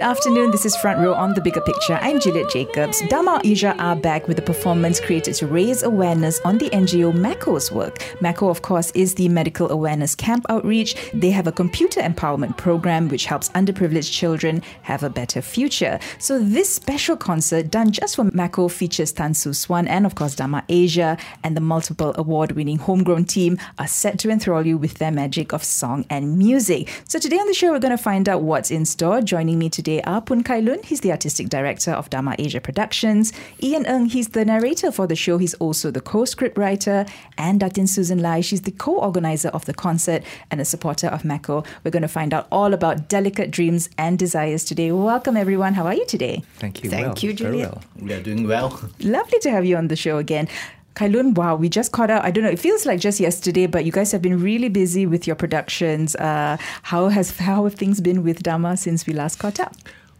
Afternoon. This is Front Row on the Bigger Picture. I'm Juliet Jacobs. Dama Asia are back with a performance created to raise awareness on the NGO MACO's work. MACO, of course, is the Medical Awareness Camp Outreach. They have a computer empowerment program which helps underprivileged children have a better future. So this special concert done just for MACO features Tan Soo Suan and, of course, Dama Asia and the multiple award-winning homegrown team are set to enthrall you with their magic of song and music. So today on the show, we're going to find out what's in store. Joining me today are Pun Kai Loon, he's the artistic director of Dama Asia Productions. Ian Ng, he's the narrator for the show. He's also the co-script writer. And Datin Susan Lai, she's the co-organizer of the concert and a supporter of MACO. We're going to find out all about delicate dreams and desires today. Welcome, everyone. How are you today? Thank you. Thank well, you, Julia. Well. We are doing well. Lovely to have you on the show again. Kai Loon, wow, we just caught up. I don't know, it feels like just yesterday, but you guys have been really busy with your productions. Uh, how has how have things been with Dama since we last caught up?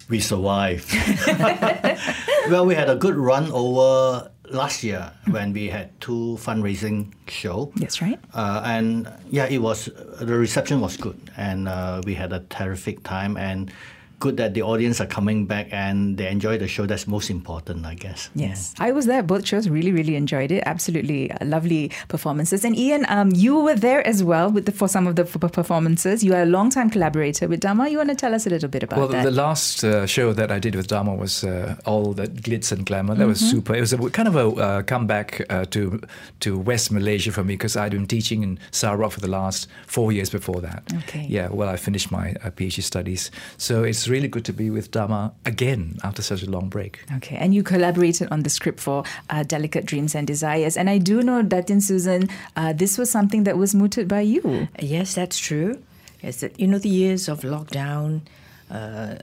We survived. well, we had a good run over last year when we had two fundraising show. That's right. Uh, and yeah, it was the reception was good, and uh, we had a terrific time. And good that the audience are coming back and they enjoy the show. That's most important, I guess. Yes, yeah. I was there. Both shows really, really enjoyed it. Absolutely uh, lovely performances. And Ian, um, you were there as well with the, for some of the performances. You are a long-time collaborator with Dama. You want to tell us a little bit about well, that? Well, the last uh, show that I did with Dama was uh, all that glitz and glamour. That mm-hmm. was super. It was a, kind of a uh, comeback uh, to to West Malaysia for me because I'd been teaching in Sarawak for the last four years before that. Okay. Yeah. Well, I finished my uh, PhD studies, so it's really good to be with Dama again after such a long break. Okay, and you collaborated on the script for uh, Delicate Dreams and Desires. And I do know that in Susan, uh, this was something that was mooted by you. Yes, that's true. Yes, that, you know, the years of lockdown, uh,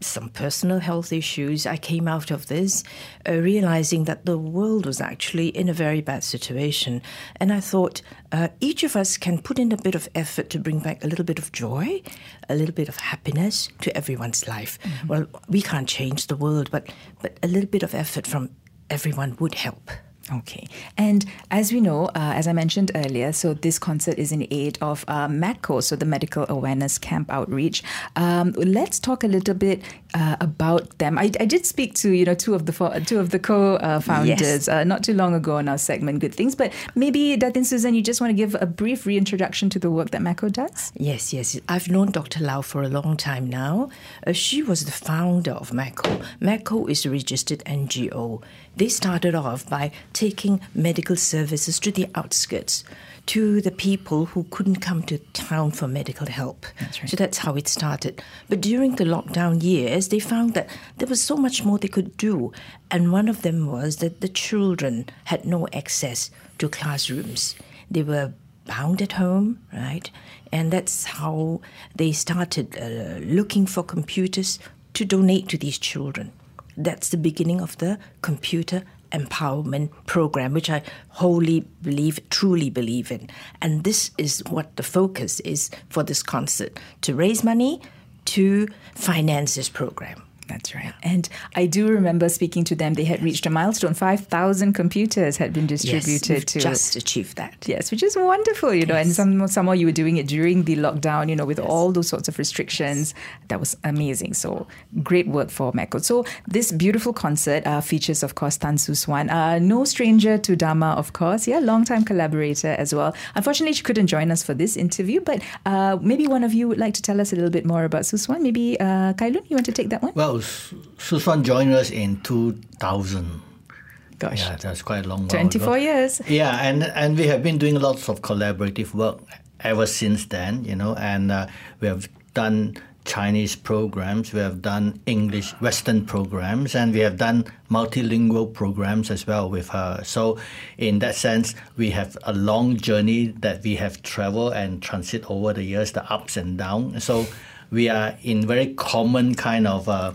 some personal health issues, I came out of this uh, realizing that the world was actually in a very bad situation. And I thought uh, each of us can put in a bit of effort to bring back a little bit of joy, a little bit of happiness to everyone's life. Mm-hmm. Well, we can't change the world, but, but a little bit of effort from everyone would help. Okay. And as we know, uh, as I mentioned earlier, so this concert is in aid of uh, MACO, so the Medical Awareness Camp Outreach. Um, let's talk a little bit uh, about them. I, I, did speak to you know two of the two of the co-founders yes. Uh, not too long ago on our segment Good Things, but maybe Datin Susan, you just want to give a brief reintroduction to the work that MACO does. Yes, yes. I've known Dr. Lau for a long time now. Uh, she was the founder of MACO. MACO is a registered NGO. They started off by taking medical services to the outskirts, to the people who couldn't come to town for medical help. That's right. So that's how it started. But during the lockdown years, they found that there was so much more they could do. And one of them was that the children had no access to classrooms. They were bound at home, right? And that's how they started uh, looking for computers to donate to these children that's the beginning of the computer empowerment program, which I wholly believe, truly believe in. And this is what the focus is for this concert to raise money to finance this program. That's right. And I do remember speaking to them. They had reached a milestone. 5,000 computers had been distributed yes, to. just achieved that. Yes, which is wonderful, you know. And some, some more you were doing it during the lockdown, you know, with yes. all those sorts of restrictions. That was amazing. So great work for MACO. So this beautiful concert uh, features, of course, Tan Soo Suan. Uh, no stranger to Dama, of course. Yeah, long-time collaborator as well. Unfortunately, she couldn't join us for this interview, but uh, maybe one of you would like to tell us a little bit more about Soo Suan. Maybe uh, Kai Loon, you want to take that one? Well, Soo Suan joined us in 2000. Gosh, Yeah, that's quite a long while. 24 ago. years. Yeah, and and we have been doing lots of collaborative work ever since then, you know, and uh, we have done Chinese programs, we have done English Western programs, and we have done multilingual programs as well with her. So, in that sense, we have a long journey that we have traveled and transit over the years, the ups and downs. So, we are in very common kind of. Uh,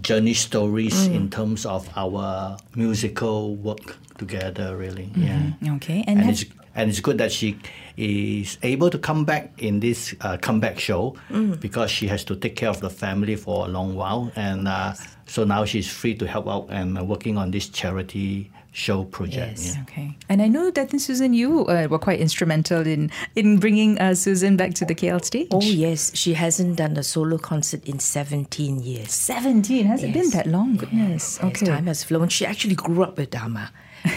journey stories in terms of our musical work together really yeah. Okay, and, and it's and it's good that she is able to come back in this uh, comeback show because she has to take care of the family for a long while. And uh, so now she's free to help out and uh, working on this charity show project Yes. yeah. Okay. And I know that Susan, you uh, were quite instrumental in in bringing uh, Soo Suan back to the KL stage. Oh yes, she hasn't done a solo concert in 17 years. 17. Has it been that long? Goodness. Yes, Okay. time has flown. She actually grew up with Dama,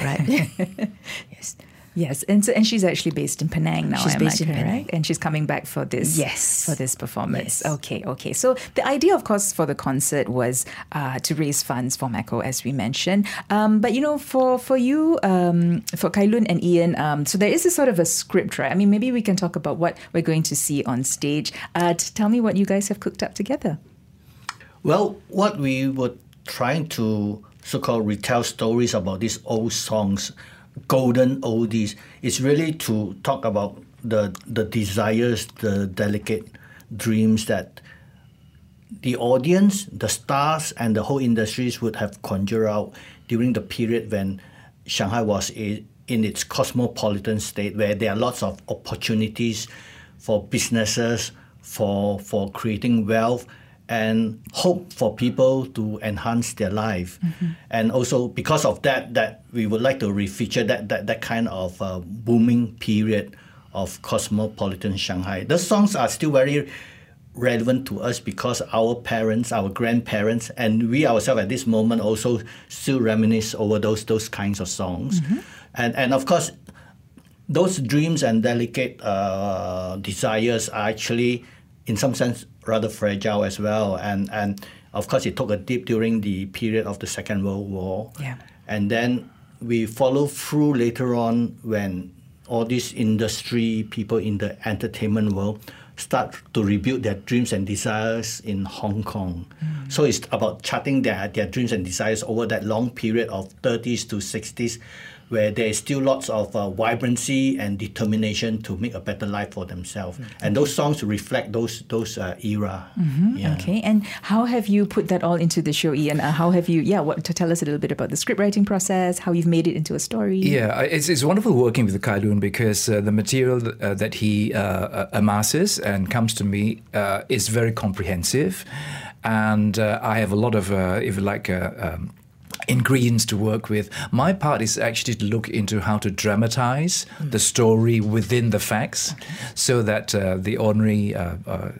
right? yes. Yes, and so and she's actually based in Penang now. She's am based I in correct? Penang. and she's coming back for this. Yes. for this performance. Yes. Okay, okay. So the idea, of course, for the concert was uh, to raise funds for MACO, as we mentioned. Um, but you know, for for you, um, for Kai Loon and Ian, um, so there is a sort of a script, right? I mean, maybe we can talk about what we're going to see on stage. Uh, to tell me what you guys have cooked up together. Well, what we were trying to so-called retell stories about these old songs, golden oldies, is really to talk about the the desires, the delicate dreams that the audience, the stars, and the whole industries would have conjured out during the period when Shanghai was in its cosmopolitan state, where there are lots of opportunities for businesses, for for creating wealth, and hope for people to enhance their life. And also because of that, that we would like to refeature that that, that kind of uh, booming period of cosmopolitan Shanghai. The songs are still very relevant to us because our parents, our grandparents, and we ourselves at this moment also still reminisce over those those kinds of songs, and and of course, those dreams and delicate uh, desires are actually, in some sense, rather fragile as well, and and of course, it took a dip during the period of the Second World War, Yeah. and then we follow through later on when all these industry people in the entertainment world start to rebuild their dreams and desires in Hong Kong. Mm. So it's about charting their, their dreams and desires over that long period of 30s to 60s where there is still lots of uh, vibrancy and determination to make a better life for themselves. And those songs reflect those those uh, era. Yeah. Okay, and how have you put that all into the show, Ian? Uh, how have you, yeah, what, to tell us a little bit about the script writing process, how you've made it into a story? Yeah, it's, it's wonderful working with Kai Loon because uh, the material uh, that he uh, uh, amasses and comes to me uh, is very comprehensive. And uh, I have a lot of, uh, if you like, uh, um, ingredients to work with. My part is actually to look into how to dramatize the story within the facts so that uh, the ordinary uh, uh,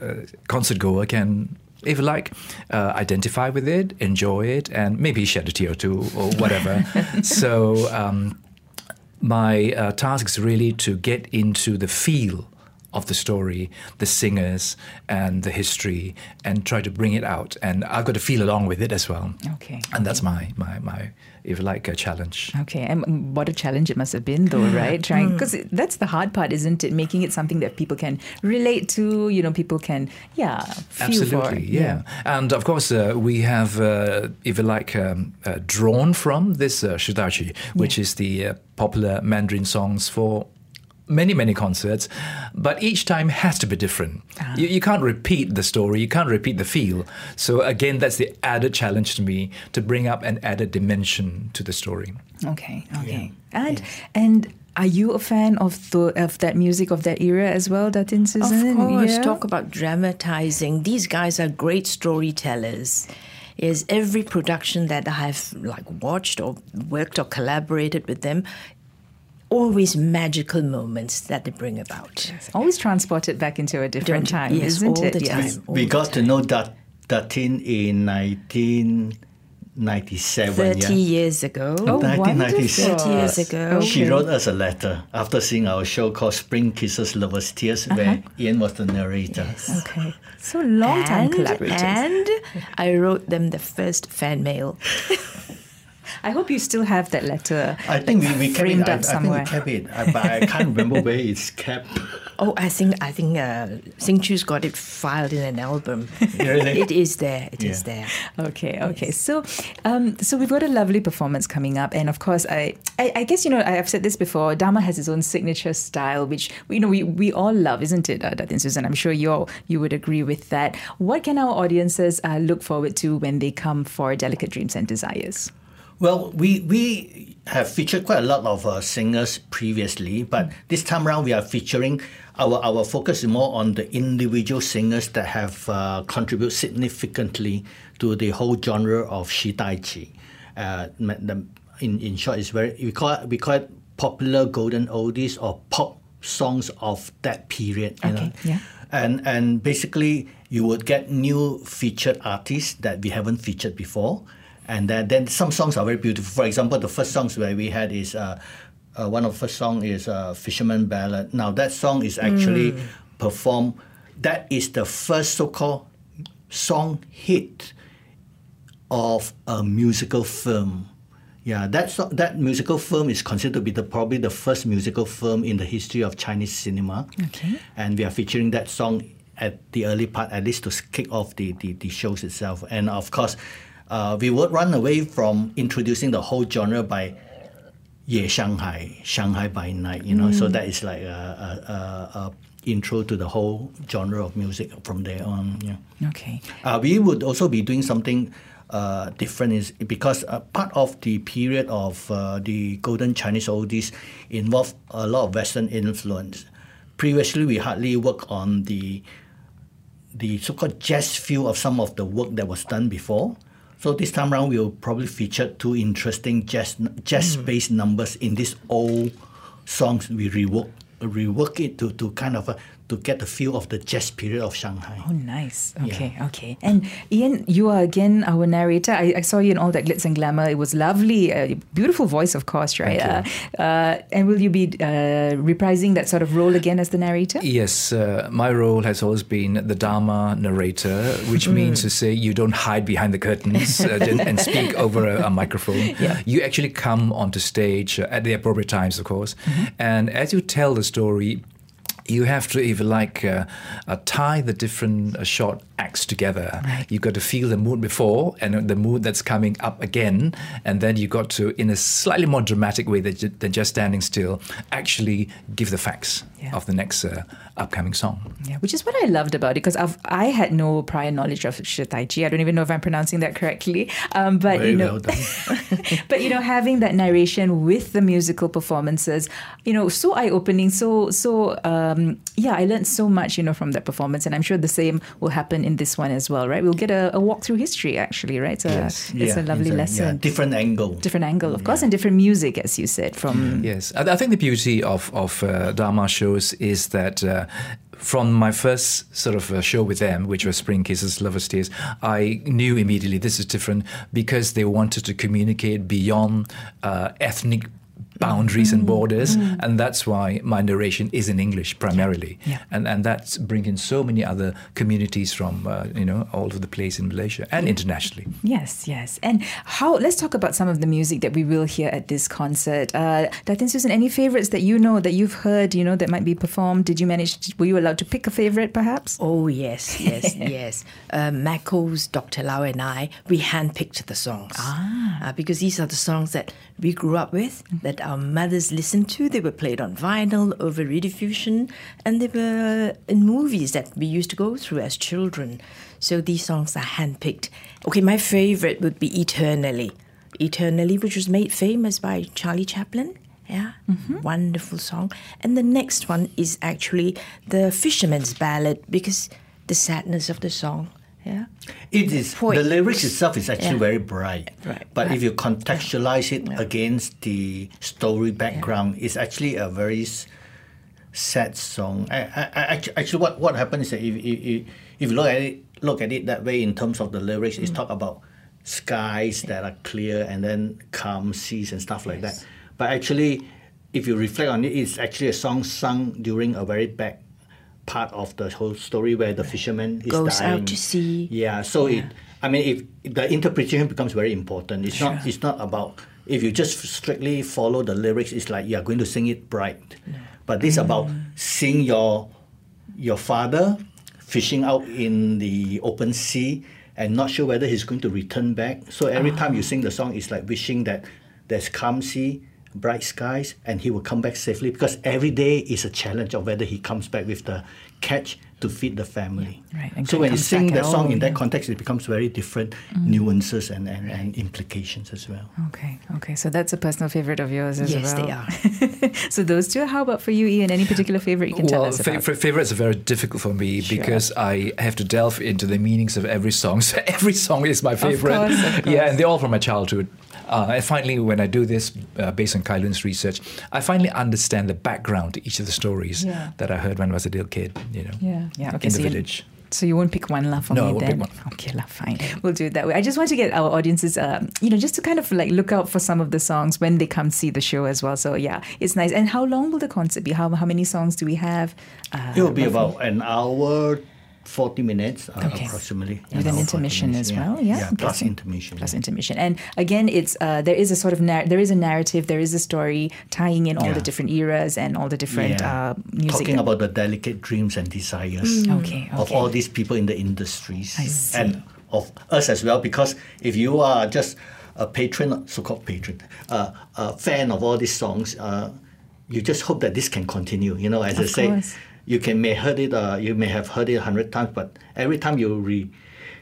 uh, concert goer can if you like, uh, identify with it, enjoy it, and maybe shed a tear or two or whatever. so um, my uh, task is really to get into the feel of the story, the singers, and the history, and try to bring it out. And I've got to feel along with it as well. Okay, And that's my, my, my, if you like, a challenge. Okay, and what a challenge it must have been, though, right? Trying because that's the hard part, isn't it? Making it something that people can relate to. You know, people can, yeah, feel Absolutely, for. yeah. And of course, uh, we have, uh, if you like, um, uh, drawn from this uh, shidachi, which is the uh, popular Mandarin songs for many, many concerts, but each time has to be different. Ah. You, you can't repeat the story, you can't repeat the feel. So, again, that's the added challenge to me to bring up an added dimension to the story. Okay, okay, and and. Are you a fan of the of that music of that era as well, Datin Susan? Of course, Yeah? talk about dramatizing. These guys are great storytellers. Is every production that I have like watched or worked or collaborated with them, always magical moments that they bring about. Always transported back into a different Don't- time, yes, isn't all it? the Yes. time. We got to know that Datin in 1997. 30 yeah. yees ago. Oh, 1996. 30 years ago. Oh, she Okay. wrote us a letter after seeing our show called Spring Kisses, Lovers Tears, uh-huh. where Ian was the narrator. Okay. So long time and, collaborators. and I wrote them the first fan mail. I hope you still have that letter. I think like, we, we kept framed it. I, up I think somewhere. we kept it, uh, but I can't remember where it's kept. Oh, I think I think uh, Sing Chu's got it filed in an album. Really? It is there. It is Yeah. there. Okay, okay. So, um, so we've got a lovely performance coming up, and of course, I, I, I guess you know I have said this before. Dama has his own signature style, which you know we, we all love, isn't it, uh, Datin Susan? I'm sure you all you would agree with that. What can our audiences uh, look forward to when they come for Delicate Dreams and Desires? Well, we we have featured quite a lot of uh, singers previously, but this time around we are featuring our our focus is more on the individual singers that have uh, contributed significantly to the whole genre of Shi Tai Chi. Uh, the, in in short, it's very we call it, we call it popular golden oldies or pop songs of that period. You Okay, know? yeah. and and basically you would get new featured artists that we haven't featured before and then, then some songs are very beautiful for example the first songs where we had is uh, uh, one of the first song is uh, fisherman ballad now that song is actually performed that is the first so-called song hit of a musical film. Yeah, that so- that musical film is considered to be the probably the first musical film in the history of Chinese cinema. Okay. And we are featuring that song at the early part, at least to kick off the, the, the shows itself. And of course, uh, we would run away from introducing the whole genre by Ye Shanghai, Shanghai by Night. You know, so that is like a, a, a, a intro to the whole genre of music from there on. Yeah. Okay. Uh, we would also be doing something uh, different is because uh, part of the period of uh, the golden Chinese oldies involved a lot of Western influence. Previously, we hardly work on the the so-called jazz feel of some of the work that was done before. So this time around, we'll probably feature two interesting jazz jazz-based numbers in these old songs. We rework rework it to, to kind of uh, to get the feel of the jazz period of Shanghai. Oh, nice. Okay, okay. And Ian, you are again our narrator. I, I saw you in all that glitz and glamour. It was lovely, uh, beautiful voice, of course, right? Thank Uh, uh, and will you be uh, reprising that sort of role again as the narrator? Yes, uh, my role has always been the Dama narrator, which means to say you don't hide behind the curtains uh, and, and speak over a, a microphone. You actually come onto stage at the appropriate times, of course. And as you tell the story, you have to, even like, uh, uh, tie the different uh, short acts together. You've got to feel the mood before and the mood that's coming up again. And then you got to, in a slightly more dramatic way than, ju- than just standing still, actually give the facts Yeah. of the next uh, upcoming song. Yeah, which is what I loved about it because I've, I had no prior knowledge of Shitaichi. I don't even know if I'm pronouncing that correctly. Um, but Very you know, well but you know, having that narration with the musical performances, you know, so eye opening. So so um, yeah, I learned so much, you know, from that performance, and I'm sure the same will happen in this one as well, right? We'll get a, a walk through history, actually, right? So Yes. it's a lovely it's lesson. Yeah, different angle. different angle, of course, and different music, as you said, from Yes, I, I think the beauty of of uh, Dama shows is that. Uh, from my first sort of uh, show with them, which was Spring Kisses, Lovers Tears, I knew immediately this is different because they wanted to communicate beyond uh, ethnic boundaries and borders, and that's why my narration is in English primarily, Yeah. and and that's bringing so many other communities from uh, you know all over the place in Malaysia and internationally. Yes, yes. And how? Let's talk about some of the music that we will hear at this concert. Uh, Datin Susan, any favorites that you know that you've heard, you know, that might be performed? Did you manage? Were you allowed to pick a favorite, perhaps? Oh yes, yes, yes. Uh, MACO's Dr. Lau and I we handpicked the songs ah. because these are the songs that we grew up with, that our mothers listened to. They were played on vinyl over rediffusion, and they were in movies that we used to go through as children. So these songs are handpicked. Okay, my favorite would be Eternally, Eternally, which was made famous by Charlie Chaplin. Yeah, mm-hmm. wonderful song. And the next one is actually the Fisherman's Ballad because the sadness of the song. Yeah, It is Point. the lyrics itself is actually Yeah. very bright. Right, But right. if you contextualize it against the story background, it's actually a very sad song. I, I, I, actually, what, what happened is that if, if, if you look at it look at it that way in terms of the lyrics, Mm. it's talk about skies that are clear and then calm seas and stuff like that. But actually, if you reflect on it, it's actually a song sung during a very bad part of the whole story where the fisherman is Goes out to sea. Yeah, so it. I mean, if the interpretation becomes very important, it's not. It's not about if you just strictly follow the lyrics. It's like you are going to sing it bright, but this is about mm. seeing your your father fishing out in the open sea and not sure whether he's going to return back. So every ah. time you sing the song, it's like wishing that there's calm sea, bright skies, and he will come back safely because every day is a challenge of whether he comes back with the catch to feed the family. Right, and So when you sing back that song all, in that yeah. context, it becomes very different mm. nuances and, and, and implications as well. Okay, okay. So that's a personal favorite of yours as Yes, well. they are. so those two. How about for you, Ian? Any particular favorite you can tell us fa- about? fa- favorites are very difficult for me because I have to delve into the meanings of every song. So every song is my favorite. course, of Yeah, and they're all from my childhood. Uh, and finally, when I do this uh, based on Kai Loon's research, I finally understand the background to each of the stories Yeah. that I heard when I was a little kid. You know, yeah, yeah. Okay, in so the you- village. So you won't pick one lah for No, I me won't then. pick one. Okay, lah, fine. We'll do it that way. I just want to get our audiences, um, you know, just to kind of like look out for some of the songs when they come see the show as well. So yeah, it's nice. And how long will the concert be? How how many songs do we have? Uh, It will be roughly? about an hour, 40 minutes uh, Okay. approximately. with an intermission as well. Yeah, Yeah, Okay, plus intermission. Plus yeah. intermission, and again, it's uh, there is a sort of nar- there is a narrative, there is a story tying in all the different eras and all the different uh, music. Talking about the delicate dreams and desires Okay, of all these people in the industries I see. and of us as well. Because if you are just a patron, so-called patron, uh, a fan of all these songs, uh, you just hope that this can continue. You know, as I Of say, course. You can may heard it, uh, you may have heard it a hundred times, but every time you re-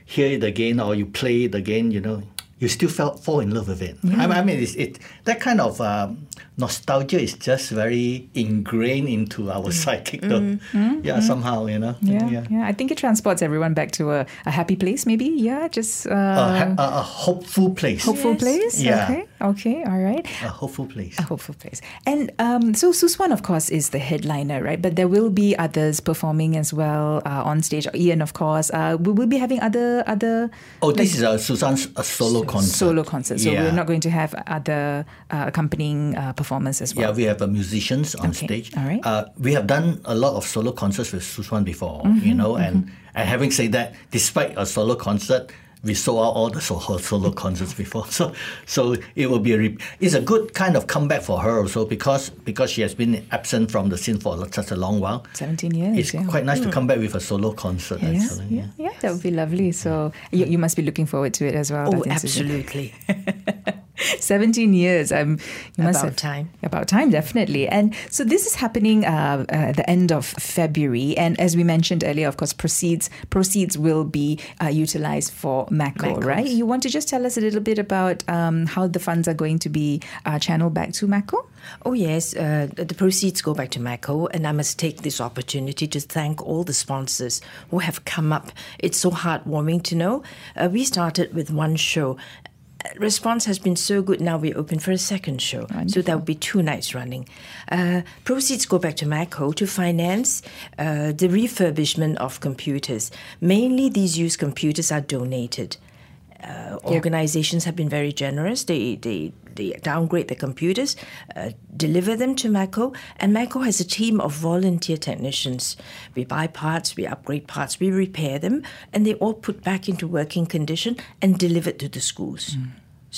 hear it again or you play it again, you know, you still felt fall in love with it. I, I mean, it's, it that kind of um, nostalgia is just very ingrained into our psychic, though. Yeah, somehow, you know. Mm. yeah, yeah, I think it transports everyone back to a, a happy place, maybe. Yeah, just uh, A, ha- a, a hopeful place. hopeful place. Yeah. Okay, okay, all right. A hopeful place. A hopeful place. And um, so Soo Suan, of course, is the headliner, right? But there will be others performing as well uh, on stage. Ian, of course. Uh, we will be having other other Oh, this is a Soo Suan's a solo concert. solo concert. So yeah. we're not going to have other uh, accompanying uh, performance as well. Yeah, we have uh, musicians on Okay, stage. all right. Uh, we have done a lot of solo concerts with Soo Suan before, Mm-hmm, you know, and, and having said that, despite a solo concert, we sold out all the so- her solo concerts before. So so it will be a re- it's a good kind of comeback for her also because because she has been absent from the scene for such a long while. 17 years. It's yeah. quite nice to hmm. come back with a solo concert yeah, actually. yeah, yeah, that would be lovely. So you, you must be looking forward to it as well. Oh, absolutely. 17 years. Um, About have- time. About time, definitely. And so this is happening uh, uh, the end of February. And as we mentioned earlier, of course, proceeds proceeds will be uh, utilized for MACO's. right? You want to just tell us a little bit about um, how the funds are going to be uh, channeled back to MACO? Oh, yes. Uh, the proceeds go back to MACO, and I must take this opportunity to thank all the sponsors who have come up. It's so heartwarming to know. Uh, we started with one show. Response has been so good. Now we're open for a second show, so that will be two nights running. Uh, proceeds go back to MACO to finance uh, the refurbishment of computers. Mainly, these used computers are donated uh, organizations have been very generous. They they they downgrade the computers, uh, deliver them to MACO, and MACO has a team of volunteer technicians. We buy parts, we upgrade parts, we repair them, and they all put back into working condition and delivered to the schools.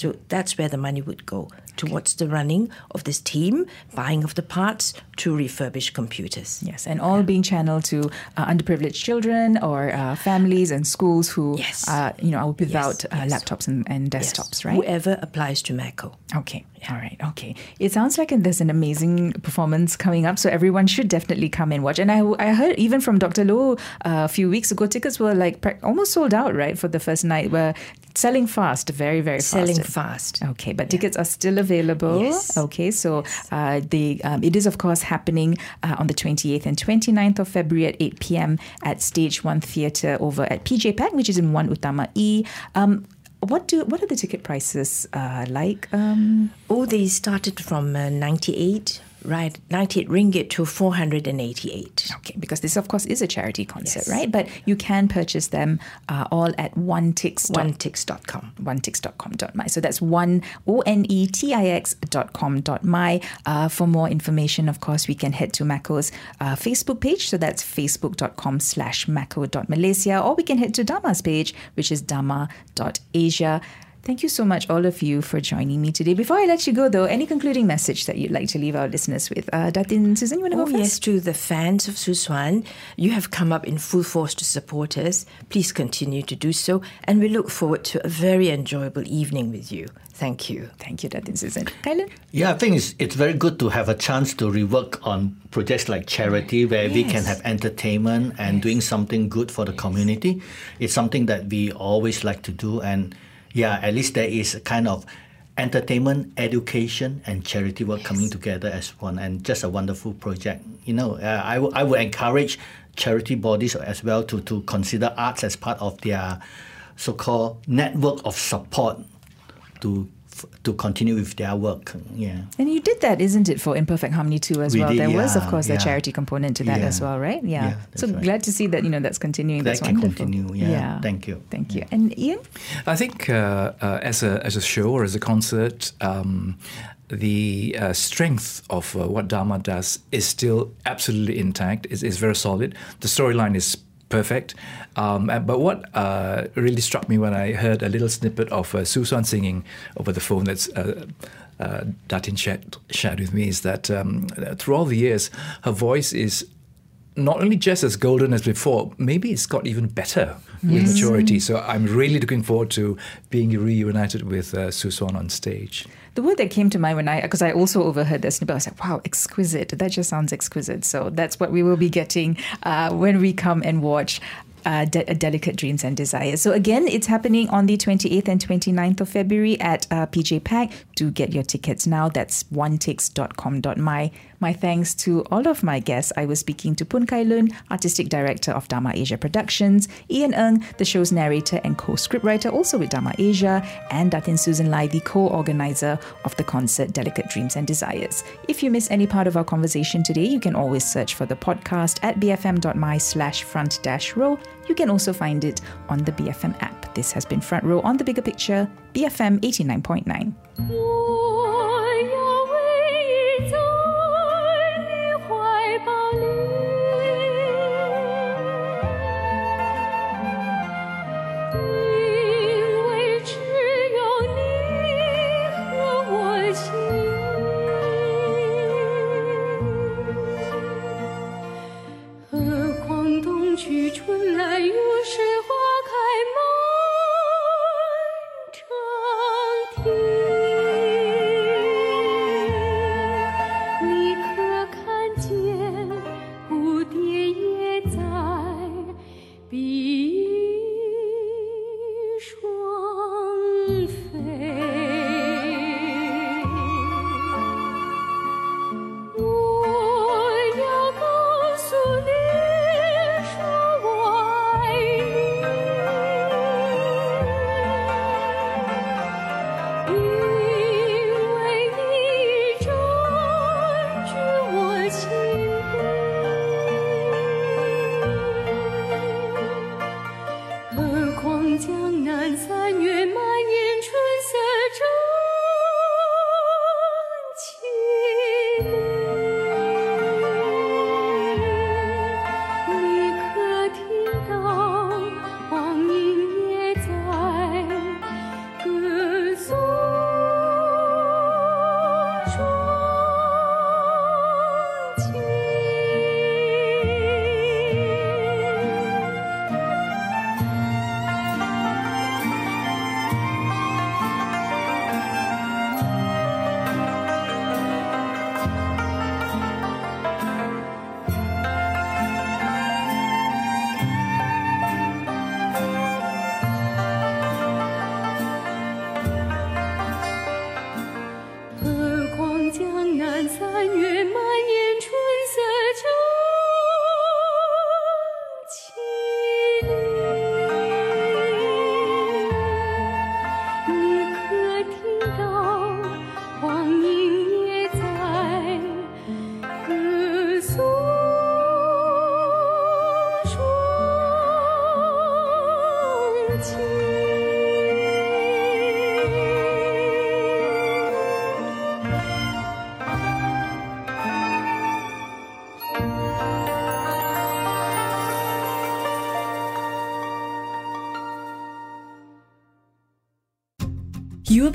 So that's where the money would go towards the running of this team, buying of the parts to refurbish computers. Yes, and all being channeled to uh, underprivileged children or uh, families and schools who, Yes. uh, you know, are without Yes, uh, yes. laptops and, and desktops, right? Whoever applies to MACO. Okay. All right. Okay. It sounds like there's an amazing performance coming up, so everyone should definitely come and watch. And I, I heard even from Dr. Low uh, a few weeks ago, tickets were like prac- almost sold out, right, for the first night. Were selling fast, very, very fast. Selling fast. Okay, but tickets are still available. Yes. Okay, so uh, the um, it is of course happening uh, on the 28th and 29th of February at 8 p.m. at Stage One Theatre over at PJPAC, which is in One Utama E. Um, what do what are the ticket prices uh, like? Um, Oh, they started from uh, 98 right, 98 ringgit to 488. Okay, because this, of course, is a charity concert, Yes. right? But you can purchase them uh, all at onetix. Onetix.com. onetix.com.my. So that's one O N E T I X dot com dot my. Uh, for more information, of course, we can head to MACO's uh, Facebook page. So that's facebook.com slash mako.malaysia. Or we can head to Dama's page, which is dama.asia. Thank you so much, all of you, for joining me today. Before I let you go, though, any concluding message that you'd like to leave our listeners with? Uh, Datin Susan, you want to Oh, go first? yes, to the fans of Soo Suan, you have come up in full force to support us. Please continue to do so, and we look forward to a very enjoyable evening with you. Thank you. Thank you, Datin Susan. Kai Loon? Yeah, I think it's, it's very good to have a chance to rework on projects like charity where we can have entertainment and doing something good for the community. It's something that we always like to do. And yeah, at least there is a kind of entertainment, education, and charity work coming together as one. And just a wonderful project. You know, uh, I, w- I would encourage charity bodies as well to, to consider arts as part of their so called network of support to to continue with their work. Yeah. And you did that, isn't it, for Imperfect Harmony too as We well? did, there was, of yeah, course, a yeah. charity component to that Yeah. as well, right? Yeah. Yeah, so right. glad to see that you know that's continuing. That that's can wonderful. continue, yeah. Thank you. Thank you. And Ian, I think uh, uh, as a as a show or as a concert, um, the uh, strength of uh, what Dama does is still absolutely intact. is is very solid. The storyline is perfect. Um, but what uh, really struck me when I heard a little snippet of uh, Soo Suan singing over the phone that's. Uh, uh, Datin shared, shared with me is that um, through all the years, her voice is not only just as golden as before, maybe it's got even better with maturity. So I'm really looking forward to being reunited with uh, Soo Suan on stage. The word that came to mind when I, because I also overheard that snippet, I was like, wow, exquisite. That just sounds exquisite. So that's what we will be getting uh, when we come and watch. Uh, De- Delicate Dreams and Desires. So, again, it's happening on the 28th and 29th of February at uh, PJPAC. Do get your tickets now. That's onetix.com.my. My thanks to all of my guests. I was speaking to Pun Kai Loon, Artistic Director of Dama Asia Productions, Ian Ng, the show's narrator and co scriptwriter, also with Dama Asia, and Datin Susan Lai, the co organizer of the concert Delicate Dreams and Desires. If you miss any part of our conversation today, you can always search for the podcast at bfm.my slash front dash row. You can also find it on the BFM app. This has been Front Row on the Bigger Picture, BFM 89.9.